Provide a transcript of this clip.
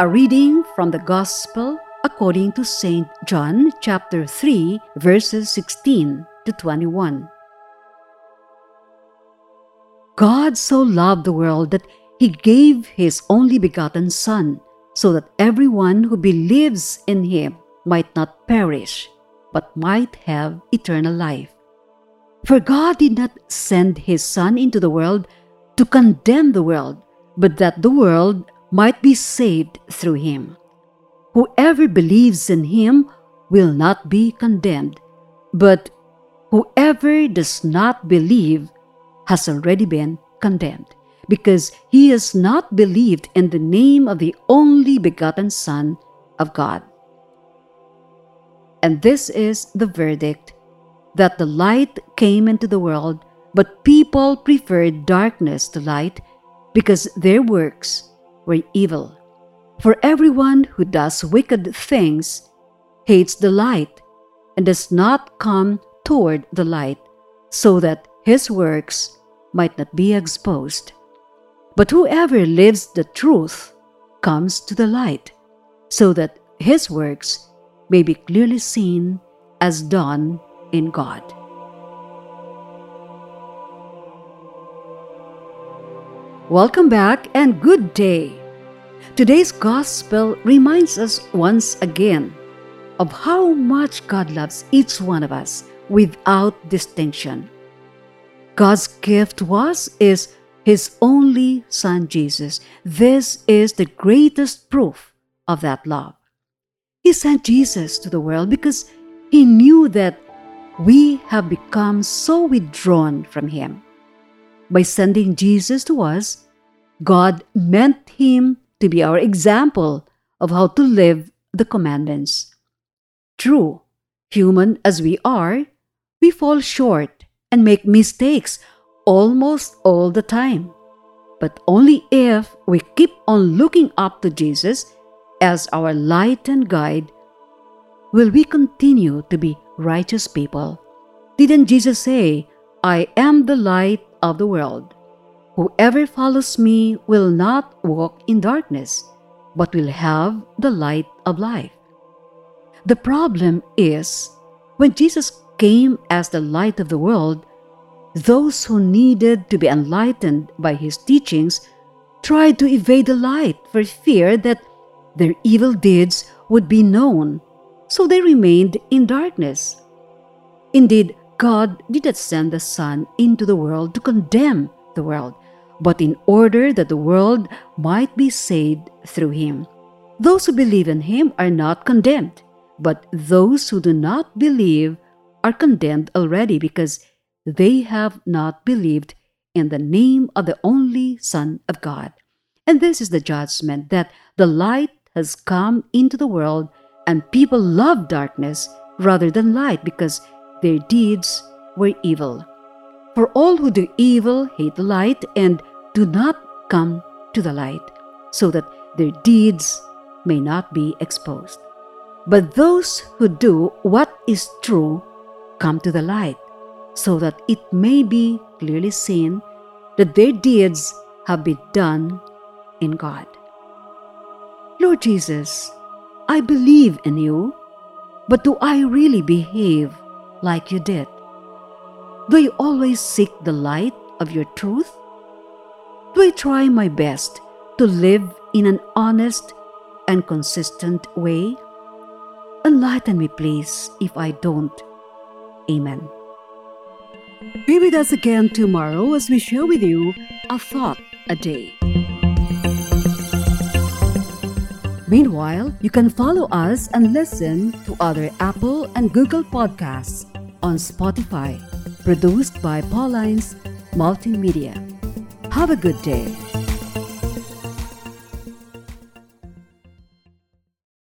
A reading from the Gospel according to St. John chapter 3 verses 16 to 21. God so loved the world that he gave his only begotten son so that everyone who believes in him might not perish but might have eternal life. For God did not send his son into the world to condemn the world but that the world might be saved through him. Whoever believes in him will not be condemned, but whoever does not believe has already been condemned, because he has not believed in the name of the only begotten Son of God. And this is the verdict that the light came into the world, but people preferred darkness to light because their works were evil. For everyone who does wicked things hates the light and does not come toward the light, so that his works might not be exposed. But whoever lives the truth comes to the light, so that his works may be clearly seen as done in God. Welcome back and good day. Today's gospel reminds us once again of how much God loves each one of us without distinction. God's gift was is his only son Jesus. This is the greatest proof of that love. He sent Jesus to the world because he knew that we have become so withdrawn from him. By sending Jesus to us, God meant him to be our example of how to live the commandments. True, human as we are, we fall short and make mistakes almost all the time. But only if we keep on looking up to Jesus as our light and guide will we continue to be righteous people. Didn't Jesus say, I am the light of the world? Whoever follows me will not walk in darkness, but will have the light of life. The problem is, when Jesus came as the light of the world, those who needed to be enlightened by his teachings tried to evade the light for fear that their evil deeds would be known, so they remained in darkness. Indeed, God did not send the Son into the world to condemn the world, but in order that the world might be saved through him. Those who believe in him are not condemned, but those who do not believe are condemned already because they have not believed in the name of the only Son of God. And this is the judgment that the light has come into the world, and people love darkness rather than light because their deeds were evil. For all who do evil hate the light and do not come to the light, so that their deeds may not be exposed. But those who do what is true come to the light, so that it may be clearly seen that their deeds have been done in God. Lord Jesus, I believe in you, but do I really behave like you did? Do I always seek the light of your truth? Do I try my best to live in an honest and consistent way? Enlighten me, please, if I don't. Amen. Be with us again tomorrow as we share with you a thought a day. Meanwhile, you can follow us and listen to other Apple and Google podcasts on Spotify produced by Paulines Multimedia. Have a good day.